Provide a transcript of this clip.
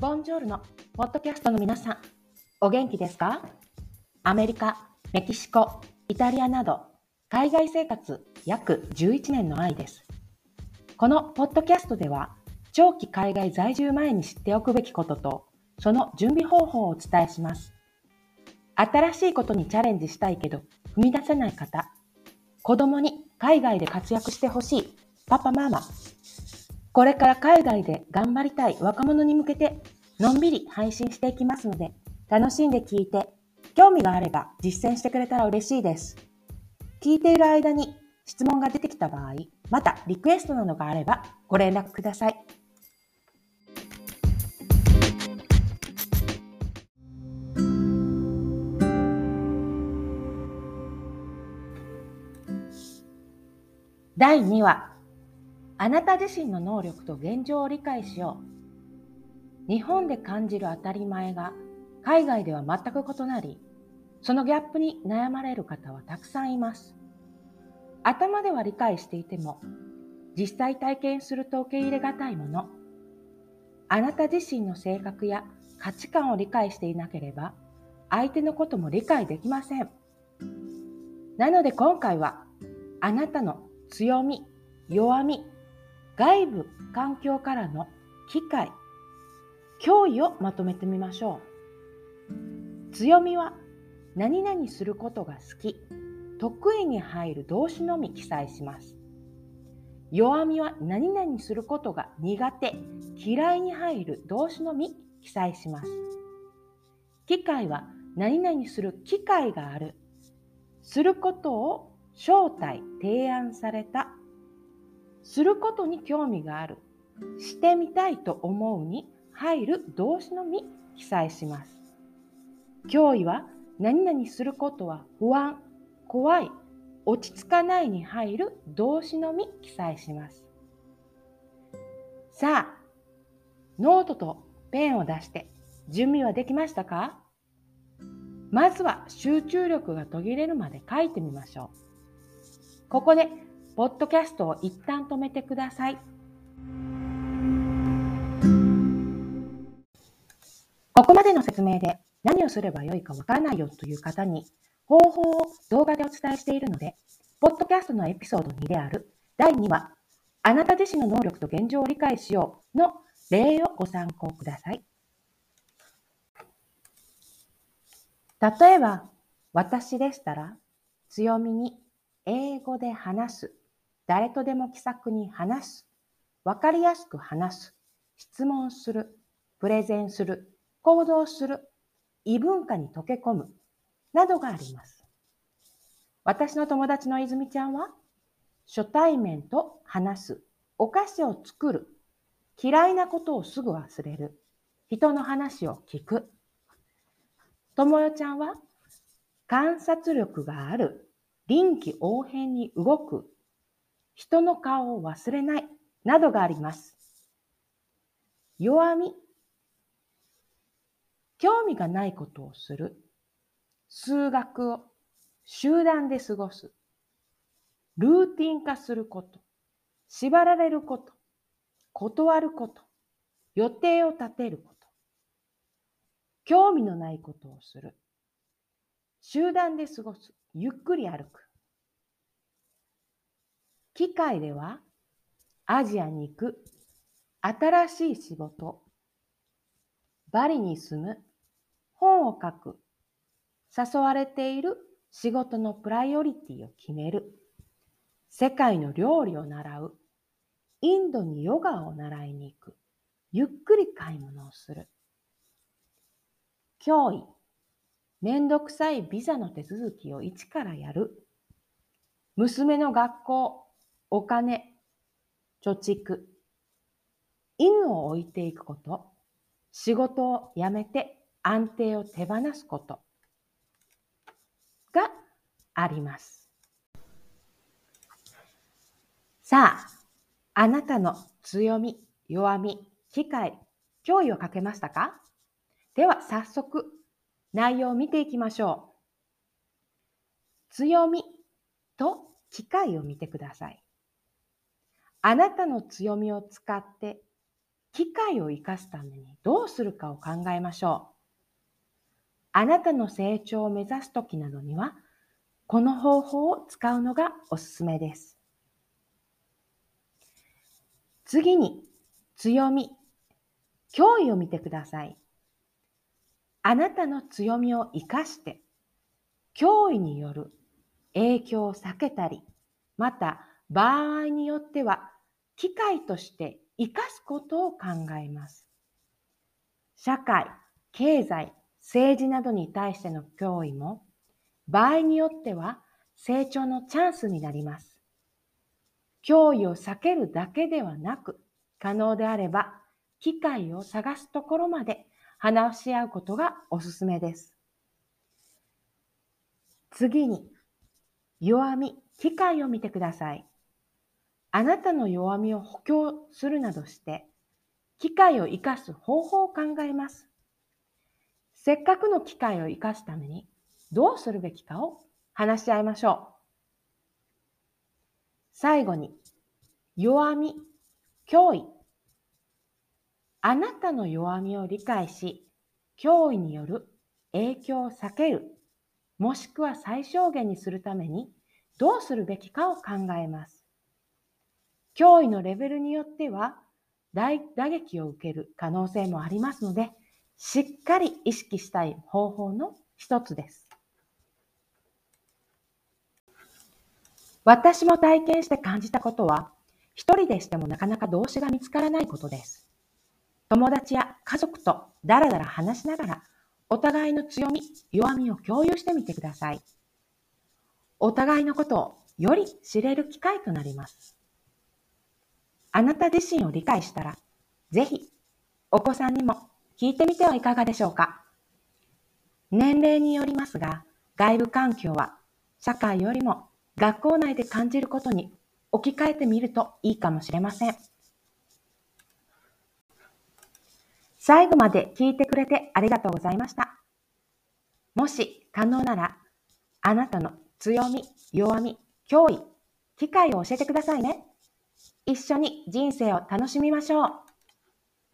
ボンジョールのポッドキャストの皆さん、お元気ですか？アメリカ、メキシコ、イタリアなど、海外生活約11年の愛です。このポッドキャストでは、長期海外在住前に知っておくべきことと、その準備方法をお伝えします。新しいことにチャレンジしたいけど、踏み出せない方、子供に海外で活躍してほしいパパママ、これから海外で頑張りたい若者に向けて、のんびり配信していきますので、楽しんで聞いて、興味があれば実践してくれたら嬉しいです。聞いている間に質問が出てきた場合、またリクエストなどがあればご連絡ください。第2話あなた自身の能力と現状を理解しよう。日本で感じる当たり前が海外では全く異なり、そのギャップに悩まれる方はたくさんいます。頭では理解していても、実際体験すると受け入れがたいもの。あなた自身の性格や価値観を理解していなければ、相手のことも理解できません。なので今回は、あなたの強み、弱み、外部環境からの機会、脅威をまとめてみましょう。強みは何々することが好き、得意に入る動詞のみ記載します。弱みは何々することが苦手、嫌いに入る動詞のみ記載します。機会は何々する機会がある。することを招待、提案されたすることに興味がある、してみたいと思うに入る動詞のみ記載します。脅威は何々することは不安、怖い、落ち着かないに入る動詞のみ記載します。さあ、ノートとペンを出して準備はできましたか？まずは集中力が途切れるまで書いてみましょう。ここでポッドキャストを一旦止めてください。ここまでの説明で何をすればよいかわからないよという方に方法を動画でお伝えしているので、ポッドキャストのエピソード2である第2話、あなた自身の能力と現状を理解しようの例をご参考ください。例えば、私でしたら、強みに英語で話す誰とでも気さくに話す、わかりやすく話す、質問する、プレゼンする、行動する、異文化に溶け込む、などがあります。私の友達の泉ちゃんは、初対面と話す、お菓子を作る、嫌いなことをすぐ忘れる、人の話を聞く。友よちゃんは、観察力がある、臨機応変に動く、人の顔を忘れない、などがあります。弱み。興味がないことをする。数学を集団で過ごす。ルーティン化すること。縛られること。断ること。予定を立てること。興味のないことをする。集団で過ごす。ゆっくり歩く。機械ではアジアに行く新しい仕事バリに住む本を書く誘われている仕事のプライオリティを決める世界の料理を習うインドにヨガを習いに行くゆっくり買い物をする。脅威めんどくさいビザの手続きを一からやる。娘の学校お金、貯蓄、犬を置いていくこと、仕事を辞めて安定を手放すことがあります。さあ、あなたの強み、弱み、機会、脅威をかけましたか？では早速内容を見ていきましょう。強みと機会を見てください。あなたの強みを使って機会を生かすためにどうするかを考えましょう。あなたの成長を目指すときなどには、この方法を使うのがおすすめです。次に、強み、脅威を見てください。あなたの強みを生かして、脅威による影響を避けたり、また場合によっては機会として生かすことを考えます。社会、経済、政治などに対しての脅威も場合によっては成長のチャンスになります。脅威を避けるだけではなく、可能であれば機会を探すところまで話し合うことがおすすめです。次に、弱み、機会を見てください。あなたの弱みを補強するなどして、機会を生かす方法を考えます。せっかくの機会を生かすためにどうするべきかを話し合いましょう。最後に、弱み、脅威。あなたの弱みを理解し、脅威による影響を避ける、もしくは最小限にするためにどうするべきかを考えます。脅威のレベルによっては大打撃を受ける可能性もありますので、しっかり意識したい方法の一つです。私も体験して感じたことは、一人でしてもなかなか動詞が見つからないことです。友達や家族とだらだら話しながら、お互いの強み、弱みを共有してみてください。お互いのことをより知れる機会となります。あなた自身を理解したら、ぜひお子さんにも聞いてみてはいかがでしょうか。年齢によりますが、外部環境は社会よりも学校内で感じることに置き換えてみるといいかもしれません。最後まで聞いてくれてありがとうございました。もし可能なら、あなたの強み、弱み、脅威、機会を教えてくださいね。一緒に人生を楽しみましょう。